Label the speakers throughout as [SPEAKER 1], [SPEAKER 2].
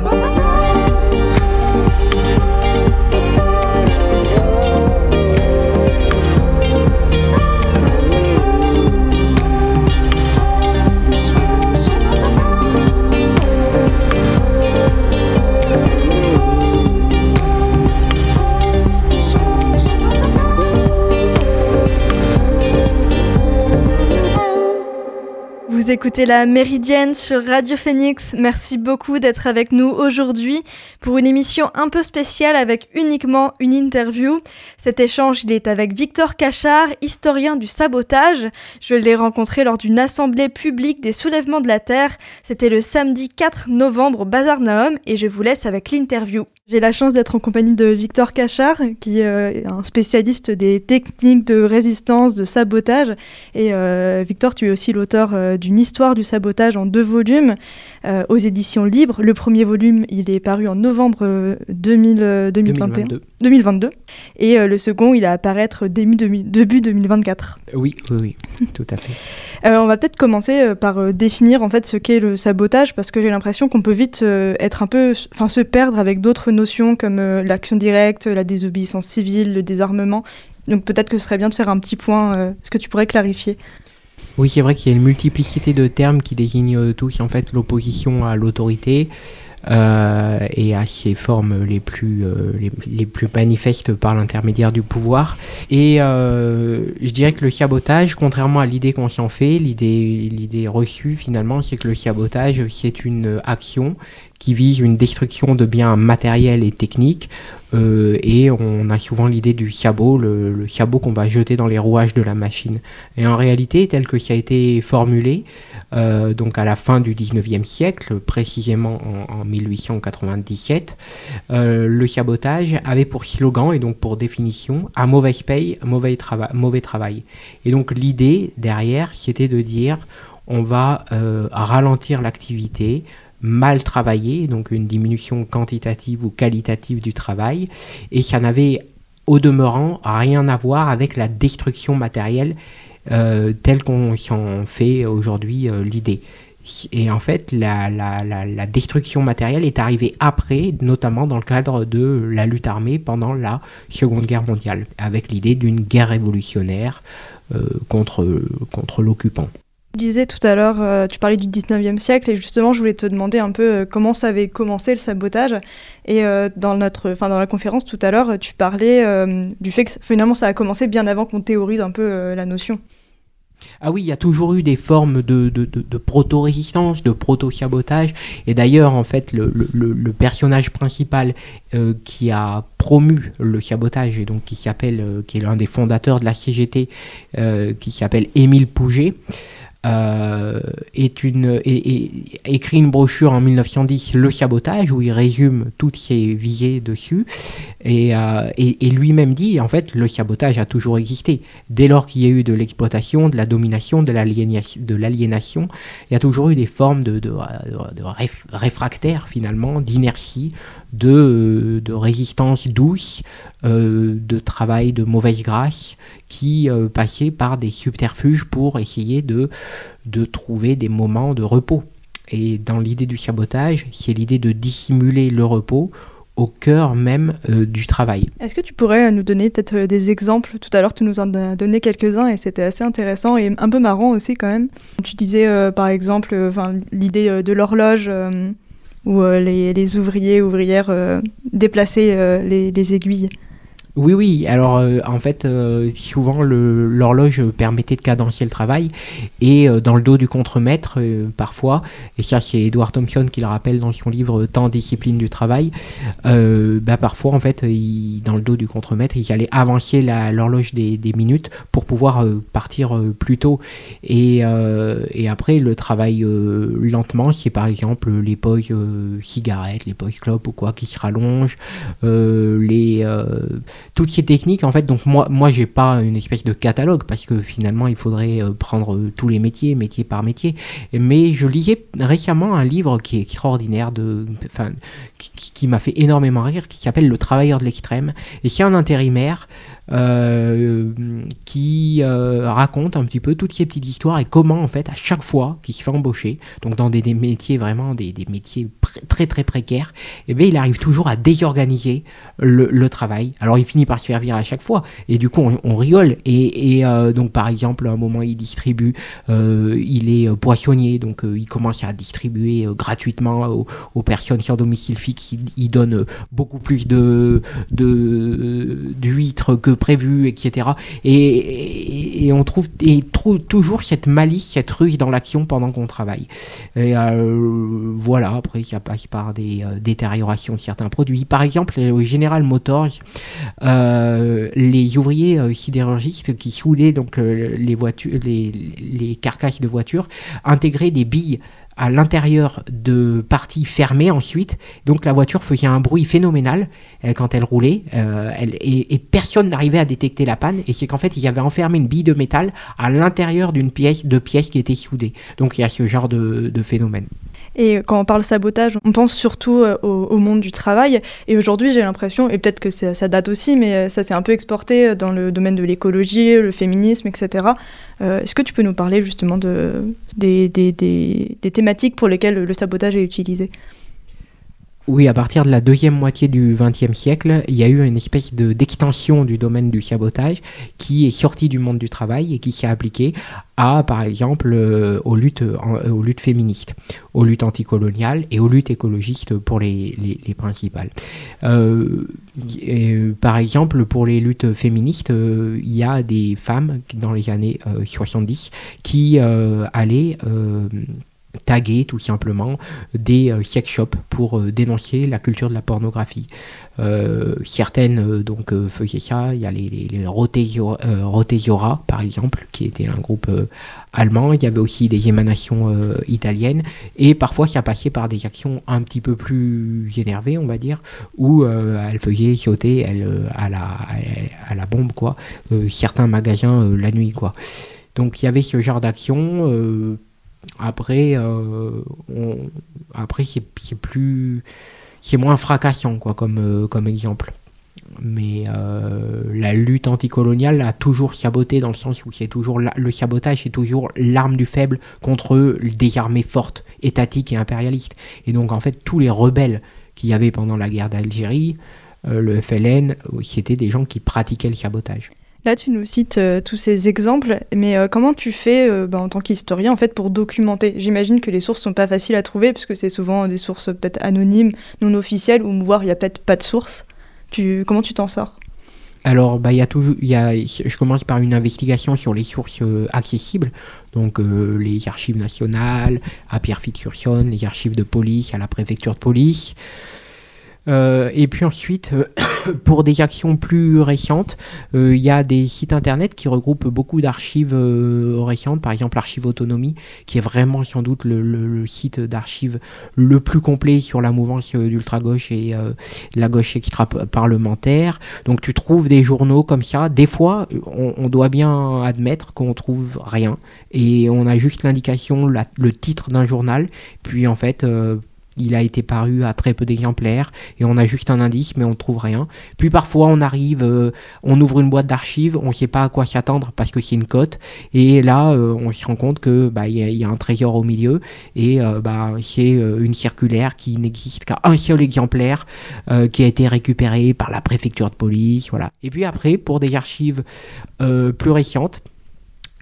[SPEAKER 1] Oh. Écoutez la Méridienne sur Radio Phoenix. Merci beaucoup d'être avec nous aujourd'hui pour une émission un peu spéciale avec uniquement une interview. Cet échange, il est avec Victor Cachard, historien du sabotage. Je l'ai rencontré lors d'une assemblée publique des soulèvements de la Terre. C'était le samedi 4 novembre au Bazar Nahum et je vous laisse avec l'interview. J'ai la chance d'être en compagnie de Victor Cachard, qui euh, est un spécialiste des techniques de résistance, de sabotage. Et euh, Victor, tu es aussi l'auteur euh, d'une histoire du sabotage en deux volumes aux éditions libres. Le premier volume, il est paru en novembre 2000, 2021, 2022. Et le second, il va apparaître début, début 2024.
[SPEAKER 2] Oui, oui, oui, tout à fait.
[SPEAKER 1] on va peut-être commencer par définir en fait ce qu'est le sabotage, parce que j'ai l'impression qu'on peut vite être un peu, enfin, se perdre avec d'autres notions comme euh, l'action directe, la désobéissance civile, le désarmement. Donc peut-être que ce serait bien de faire un petit point. Euh, est-ce que tu pourrais clarifier
[SPEAKER 2] Oui, c'est vrai qu'il y a une multiplicité de termes qui désignent euh, tous en fait l'opposition à l'autorité. et à ses formes les plus, les, plus manifestes par l'intermédiaire du pouvoir. Et je dirais que le sabotage, contrairement à l'idée qu'on s'en fait, l'idée reçue finalement, c'est que le sabotage, c'est une action qui vise une destruction de biens matériels et techniques. Euh, et on a souvent l'idée du sabot, le, le sabot qu'on va jeter dans les rouages de la machine. Et en réalité, tel que ça a été formulé, euh, donc à la fin du 19e siècle, précisément en, 1897, euh, le sabotage avait pour slogan et donc pour définition à mauvaise paye, mauvais, mauvais travail. Et donc l'idée derrière, c'était de dire on va ralentir l'activité, mal travaillé, donc une diminution quantitative ou qualitative du travail, et ça n'avait au demeurant rien à voir avec la destruction matérielle euh, telle qu'on s'en fait aujourd'hui euh, l'idée. Et en fait, la, la, destruction matérielle est arrivée après, notamment dans le cadre de la lutte armée pendant la Seconde Guerre mondiale, avec l'idée d'une guerre révolutionnaire euh, contre, contre l'occupant.
[SPEAKER 1] Tu disais tout à l'heure, euh, tu parlais du 19e siècle et justement je voulais te demander un peu euh, comment ça avait commencé le sabotage. Et euh, dans, notre, dans la conférence tout à l'heure, tu parlais du fait que finalement ça a commencé bien avant qu'on théorise un peu la notion.
[SPEAKER 2] Ah oui, il y a toujours eu des formes de, de, de, proto-résistance, de proto-sabotage. Et d'ailleurs, en fait, le, le, le personnage principal qui a promu le sabotage et donc qui s'appelle, qui est l'un des fondateurs de la CGT, qui s'appelle Émile Pouget, euh, écrit une brochure en 1910, Le sabotage, où il résume toutes ses visées dessus. Euh, et, lui-même dit, en fait, le sabotage a toujours existé. Dès lors qu'il y a eu de l'exploitation, de la domination, de l'aliénation, il y a toujours eu des formes de, de, réfractaires, finalement, d'inertie, de, résistance douce, euh, de travail de mauvaise grâce, qui euh, passait par des subterfuges pour essayer de, de trouver des moments de repos. Et dans l'idée du sabotage, c'est l'idée de dissimuler le repos au cœur même euh, du travail.
[SPEAKER 1] Est-ce que tu pourrais nous donner peut-être euh, des exemples? Tout à l'heure, tu nous en as donné quelques-uns et c'était assez intéressant et un peu marrant aussi quand même. Tu disais par exemple l'idée de l'horloge où les, ouvriers, ouvrières déplaçaient les aiguilles.
[SPEAKER 2] Oui, oui. Alors, euh, en fait, euh, souvent, l'horloge permettait de cadencier le travail. Et euh, dans le dos du contremaître, parfois, et ça, c'est Edward Thompson qui le rappelle dans son livre Temps, discipline du travail, bah, parfois, en fait, dans le dos du contremaître, il allait avancer l'horloge des, minutes pour pouvoir partir plus tôt. Et, après, le travail lentement, c'est par exemple les poches cigarettes, les clopes ou quoi qui se rallongent, les toutes ces techniques, en fait, donc moi, moi j'ai pas une espèce de catalogue parce que finalement il faudrait euh, prendre euh, tous les métiers, métier par métier. Mais je lisais récemment un livre qui est extraordinaire, de, enfin, qui, m'a fait énormément rire, qui s'appelle Le travailleur de l'extrême. Et c'est un intérimaire qui raconte un petit peu toutes ces petites histoires et comment en fait à chaque fois qu'il se fait embaucher, donc dans des, métiers vraiment des, métiers très très précaires, et eh bien, il arrive toujours à désorganiser le, travail. Alors il finit par se faire virer à chaque fois et du coup on, rigole et, donc par exemple à un moment il distribue, il est poissonnier donc il commence à distribuer gratuitement aux, aux personnes sans domicile fixe, il, donne beaucoup plus de d'huîtres que prévu, etc. Et, on trouve, et toujours cette malice, cette ruse dans l'action pendant qu'on travaille. Et euh, voilà, après, ça passe par des euh, détériorations de certains produits. Par exemple, au General Motors, euh, les ouvriers sidérurgistes qui soudaient donc les voitures, les, les carcasses de voitures, intégraient des billes à l'intérieur de parties fermées ensuite. Donc la voiture faisait un bruit phénoménal euh, quand elle roulait euh, et, personne n'arrivait à détecter la panne. Et c'est qu'en fait, ils avaient enfermé une bille de métal à l'intérieur d'une pièce de pièces qui était soudée. Donc il y a ce genre de phénomène.
[SPEAKER 1] Et quand on parle sabotage, on pense surtout euh, au, monde du travail. Et aujourd'hui, j'ai l'impression, et peut-être que ça, date aussi, mais euh, ça s'est un peu exporté dans le domaine de l'écologie, le féminisme, etc. Euh, est-ce que tu peux nous parler justement de, des, des, des thématiques pour lesquelles le sabotage est utilisé?
[SPEAKER 2] Oui, à partir de la deuxième moitié du XXe siècle, il y a eu une espèce de, d'extension du domaine du sabotage qui est sorti du monde du travail et qui s'est appliqué à, par exemple, euh, aux, luttes, euh, aux luttes féministes, aux luttes anticoloniales et aux luttes écologistes pour les, les, principales. Euh, par exemple, pour les luttes féministes, il y a des femmes dans les années 70 qui allaient taguer tout simplement des euh, sex shops pour euh, dénoncer la culture de la pornographie. Euh, certaines donc faisaient ça, il y a les, les, par exemple, qui était un groupe allemand, il y avait aussi des émanations italiennes, et parfois ça passait par des actions un petit peu plus énervées, on va dire, où elles faisaient sauter elle, à, la, à la bombe quoi, certains magasins la nuit. quoi. Donc il y avait ce genre d'action après, euh, après c'est plus, moins fracassant quoi comme euh, comme exemple. Mais euh, la lutte anticoloniale a toujours saboté dans le sens où c'est toujours le sabotage, c'est toujours l'arme du faible contre des armées fortes, étatiques et impérialistes. Et donc en fait tous les rebelles qu'il y avait pendant la guerre d'Algérie, le FLN, c'était des gens qui pratiquaient le sabotage.
[SPEAKER 1] Tu nous cites euh, tous ces exemples, mais euh, comment tu fais euh, bah, en tant qu'historien en fait pour documenter? J'imagine que les sources sont pas faciles à trouver puisque c'est souvent des sources peut-être anonymes, non officielles, ou voire il y a peut-être pas de source. Comment tu t'en sors?
[SPEAKER 2] Alors, bah, y a toujours, y a, je commence par une investigation sur les sources accessibles, donc les archives nationales, à Pierre-Fitzurson, les archives de police, à la préfecture de police. Euh, et puis ensuite, euh, pour des actions plus récentes, euh, il y a des sites internet qui regroupent beaucoup d'archives récentes, par exemple l'Archive Autonomie, qui est vraiment sans doute le, site d'archives le plus complet sur la mouvance d'ultra-gauche et la gauche extra-parlementaire. Donc tu trouves des journaux comme ça. Des fois, on, on doit bien admettre qu'on trouve rien et on a juste l'indication, le titre d'un journal. Puis en fait, il a été paru à très peu d'exemplaires et on a juste un indice mais on ne trouve rien. Puis parfois on arrive, euh, on ouvre une boîte d'archives, on ne sait pas à quoi s'attendre parce que c'est une cote et là euh, on se rend compte que bah, y, a un trésor au milieu et euh, bah, c'est une circulaire qui n'existe qu'à un seul exemplaire qui a été récupéré par la préfecture de police, voilà. Et puis après pour des archives plus récentes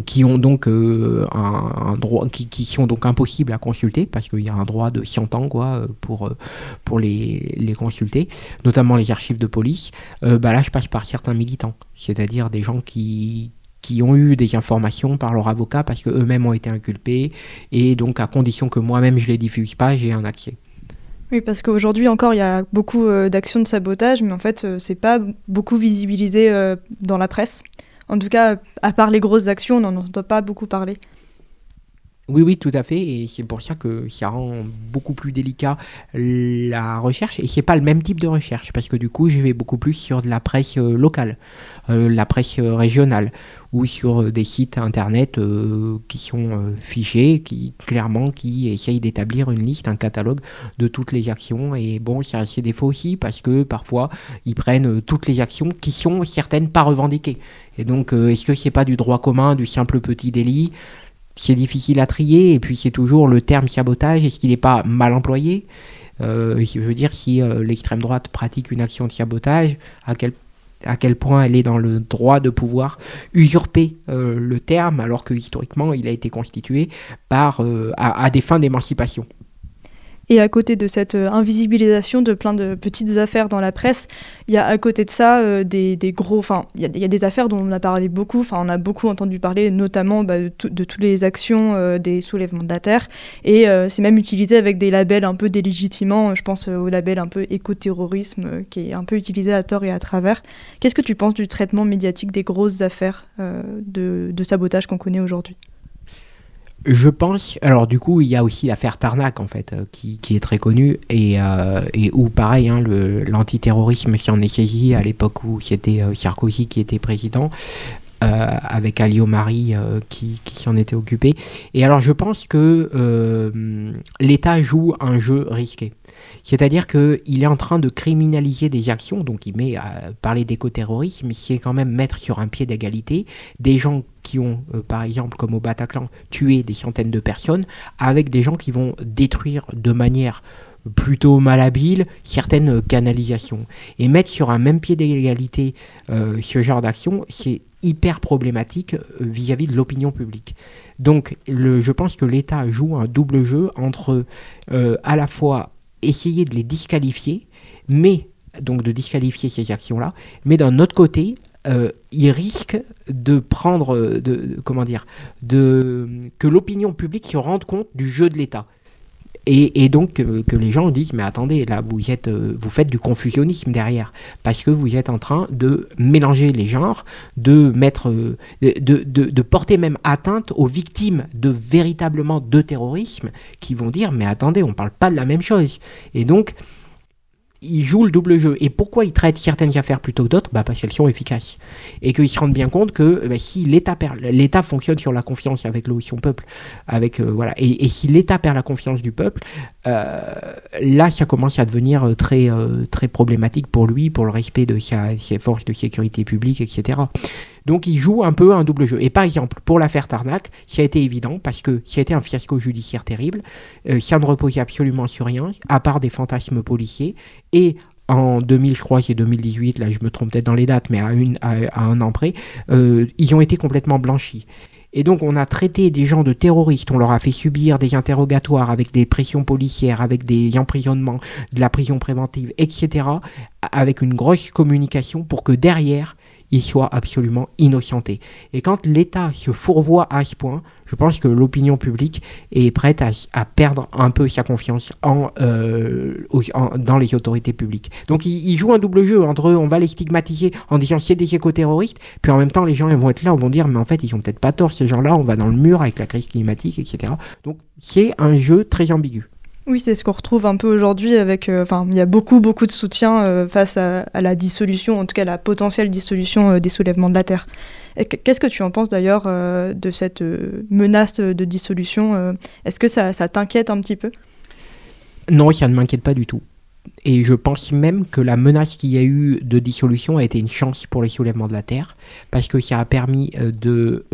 [SPEAKER 2] qui ont donc euh, un, droit qui, sont donc impossibles à consulter parce qu'il y a un droit de 100 ans quoi pour euh, pour les, les consulter notamment les archives de police euh, bah là je passe par certains militants c'est-à-dire des gens qui qui ont eu des informations par leur avocat parce qu'eux-mêmes ont été inculpés et donc à condition que moi-même je les diffuse pas j'ai un accès
[SPEAKER 1] oui, parce qu'aujourd'hui encore, il y a beaucoup d'actions de sabotage, mais en fait, c'est pas beaucoup visibilisé dans la presse. En tout cas, à part les grosses actions, on n'en entend pas beaucoup parler.
[SPEAKER 2] Oui, oui, tout à fait. Et c'est pour ça que ça rend beaucoup plus délicat la recherche. Et c'est pas le même type de recherche, parce que du coup, je vais beaucoup plus sur de la presse euh, locale, euh, la presse euh, régionale, ou sur des sites internet qui sont fichés, qui clairement qui essayent d'établir une liste, un catalogue de toutes les actions. Et bon, ça a ses défauts aussi, parce que parfois, ils prennent toutes les actions qui sont certaines pas revendiquées. Et donc, est-ce que c'est pas du droit commun, du simple petit délit c'est difficile à trier, et puis c'est toujours le terme sabotage, est-ce qu'il n'est pas mal employé? Euh, Je dire, si euh, l'extrême droite pratique une action de sabotage, à quel, à quel point elle est dans le droit de pouvoir usurper euh, le terme, alors que historiquement il a été constitué par, à des fins d'émancipation?
[SPEAKER 1] Et à côté de cette euh, invisibilisation de plein de petites affaires dans la presse, il y a à côté de ça euh, des, gros. Enfin, il y, a des affaires dont on a parlé beaucoup. Enfin, on a beaucoup entendu parler, notamment bah, de, toutes les actions euh, des soulèvements de la terre. Et c'est même utilisé avec des labels un peu délégitimants. Je pense au label un peu écoterrorisme qui est un peu utilisé à tort et à travers. Qu'est-ce que tu penses du traitement médiatique des grosses affaires de sabotage qu'on connaît aujourd'hui?
[SPEAKER 2] Je pense, alors du coup, il y a aussi l'affaire Tarnac, en fait, euh, qui, qui, est très connue, et, euh, et où, pareil, hein, l'antiterrorisme s'en est saisi à l'époque où c'était euh, Sarkozy qui était président, avec Alio Marie qui, qui s'en était occupé. Et alors, je pense que l'État joue un jeu risqué. C'est-à-dire qu'il est en train de criminaliser des actions, donc il met à parler d'écoterrorisme, mais c'est quand même mettre sur un pied d'égalité des gens qui ont, euh, par exemple, comme au Bataclan, tué des centaines de personnes, avec des gens qui vont détruire de manière plutôt malhabile certaines canalisations. Et mettre sur un même pied d'égalité euh, ce genre d'action, c'est hyper problématique euh, vis-à-vis de l'opinion publique. Donc je pense que l'État joue un double jeu entre à la fois essayer de les disqualifier, mais donc de disqualifier ces actions-là, mais d'un autre côté, euh, il risque de prendre, comment dire, de, que l'opinion publique se rende compte du jeu de l'État. Et, donc que, les gens disent mais attendez là vous euh, vous faites du confusionnisme derrière. Parce que vous êtes en train de mélanger les genres de mettre euh, de, porter même atteinte aux victimes de véritablement de terrorisme qui vont dire mais attendez on parle pas de la même chose. Et donc ils jouent le double jeu. Et pourquoi ils traitent certaines affaires plutôt que d'autres bah Parce qu'elles sont efficaces. Et qu'ils se rendent bien compte que bah, si l'État fonctionne sur la confiance avec son peuple, avec, euh, voilà, et, si l'État perd la confiance du peuple, euh, là, ça commence à devenir euh, très, très problématique pour lui, pour le respect de ses forces de sécurité publique, etc. Donc il joue un peu un double jeu. Et par exemple, pour l'affaire Tarnac, ça a été évident parce que ça a été un fiasco judiciaire terrible. Euh, ça ne reposait absolument sur rien, à part des fantasmes policiers. Et en 2000, je crois, c'est 2018, là je me trompe peut-être dans les dates, mais à, un an près, euh, ils ont été complètement blanchis. Et donc on a traité des gens de terroristes, on leur a fait subir des interrogatoires avec des pressions policières, avec des emprisonnements, de la prison préventive, etc., avec une grosse communication pour que derrière, il soit absolument innocenté. Et quand l'État se fourvoie à ce point, je pense que l'opinion publique est prête à, perdre un peu sa confiance euh, en, dans les autorités publiques. Donc il, joue un double jeu entre eux, on va les stigmatiser en disant c'est des éco-terroristes, puis en même temps les gens ils vont être là, ils vont dire mais en fait ils ont peut-être pas tort ces gens-là, on va dans le mur avec la crise climatique, etc. Donc c'est un jeu très ambigu.
[SPEAKER 1] Oui, c'est ce qu'on retrouve un peu aujourd'hui avec. Euh, enfin, il y a beaucoup, beaucoup de soutien euh, face à, la dissolution, en tout cas la potentielle dissolution euh, des soulèvements de la Terre. Qu'est-ce que tu en penses d'ailleurs de cette menace de dissolution Est-ce que ça, ça t'inquiète un petit peu?
[SPEAKER 2] Non, ça ne m'inquiète pas du tout. Et je pense même que la menace qu'il y a eu de dissolution a été une chance pour les soulèvements de la Terre, parce que ça a permis de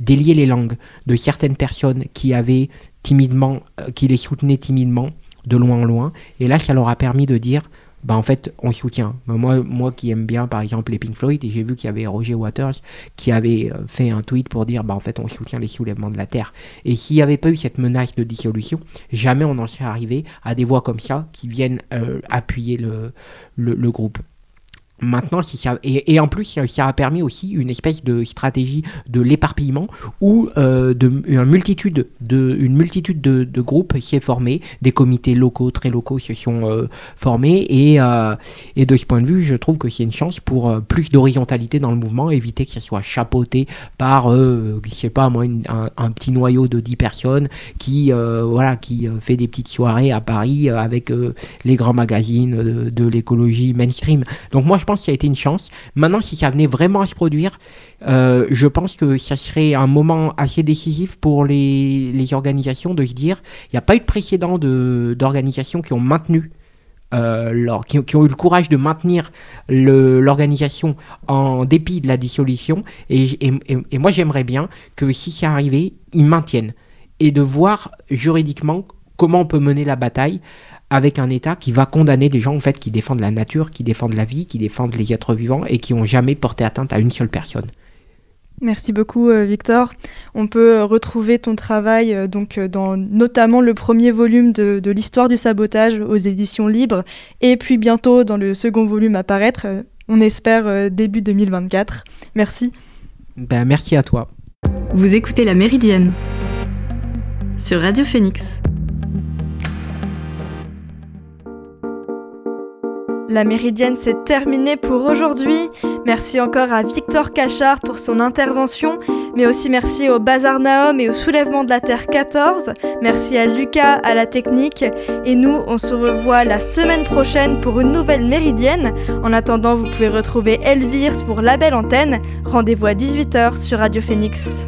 [SPEAKER 2] délier les langues de certaines personnes qui avaient timidement, euh, qui les soutenait timidement, de loin en loin. Et là, ça leur a permis de dire, bah en fait, on soutient. Bah, moi, moi qui aime bien, par exemple, les Pink Floyd, et j'ai vu qu'il y avait Roger Waters qui avait euh, fait un tweet pour dire, bah en fait, on soutient les soulèvements de la Terre. Et s'il n'y avait pas eu cette menace de dissolution, jamais on n'en serait arrivé à des voix comme ça qui viennent euh, appuyer le, groupe. Maintenant, et, en plus, ça a permis aussi une espèce de stratégie de l'éparpillement où euh, une multitude, de, une multitude de, de groupes s'est formée, des comités locaux, très locaux se sont euh, formés et, euh, et de ce point de vue, je trouve que c'est une chance pour euh, plus d'horizontalité dans le mouvement, éviter que ça soit chapeauté par, je sais pas moi, un, un, petit noyau de 10 personnes qui, voilà, qui fait des petites soirées à Paris avec les grands magazines de, de l'écologie mainstream. Donc moi, je pense que ça a été une chance. Maintenant, si ça venait vraiment à se produire, euh, je pense que ça serait un moment assez décisif pour les, organisations de se dire, il n'y a pas eu de précédent d'organisations qui ont maintenu euh, leur, qui, ont eu le courage de maintenir l'organisation en dépit de la dissolution. Et, et moi, j'aimerais bien que si ça arrivait, ils maintiennent. Et de voir juridiquement comment on peut mener la bataille avec un État qui va condamner des gens en fait qui défendent la nature, qui défendent la vie, qui défendent les êtres vivants et qui n'ont jamais porté atteinte à une seule personne.
[SPEAKER 1] Merci beaucoup euh, Victor. On peut euh, retrouver ton travail euh, donc dans notamment le premier volume de, de l'histoire du sabotage aux éditions libres et puis bientôt dans le second volume à paraître, on espère début 2024. Merci.
[SPEAKER 2] Ben, merci à toi.
[SPEAKER 3] Vous écoutez La Méridienne sur Radio Phoenix.
[SPEAKER 1] La méridienne s'est terminée pour aujourd'hui. Merci encore à Victor Cachard pour son intervention, mais aussi merci au Bazar Naom et au Soulèvement de la Terre 14. Merci à Lucas à la technique. Et nous, on se revoit la semaine prochaine pour une nouvelle méridienne. En attendant, vous pouvez retrouver Elvire pour la belle antenne. Rendez-vous à 18h sur Radio Phoenix.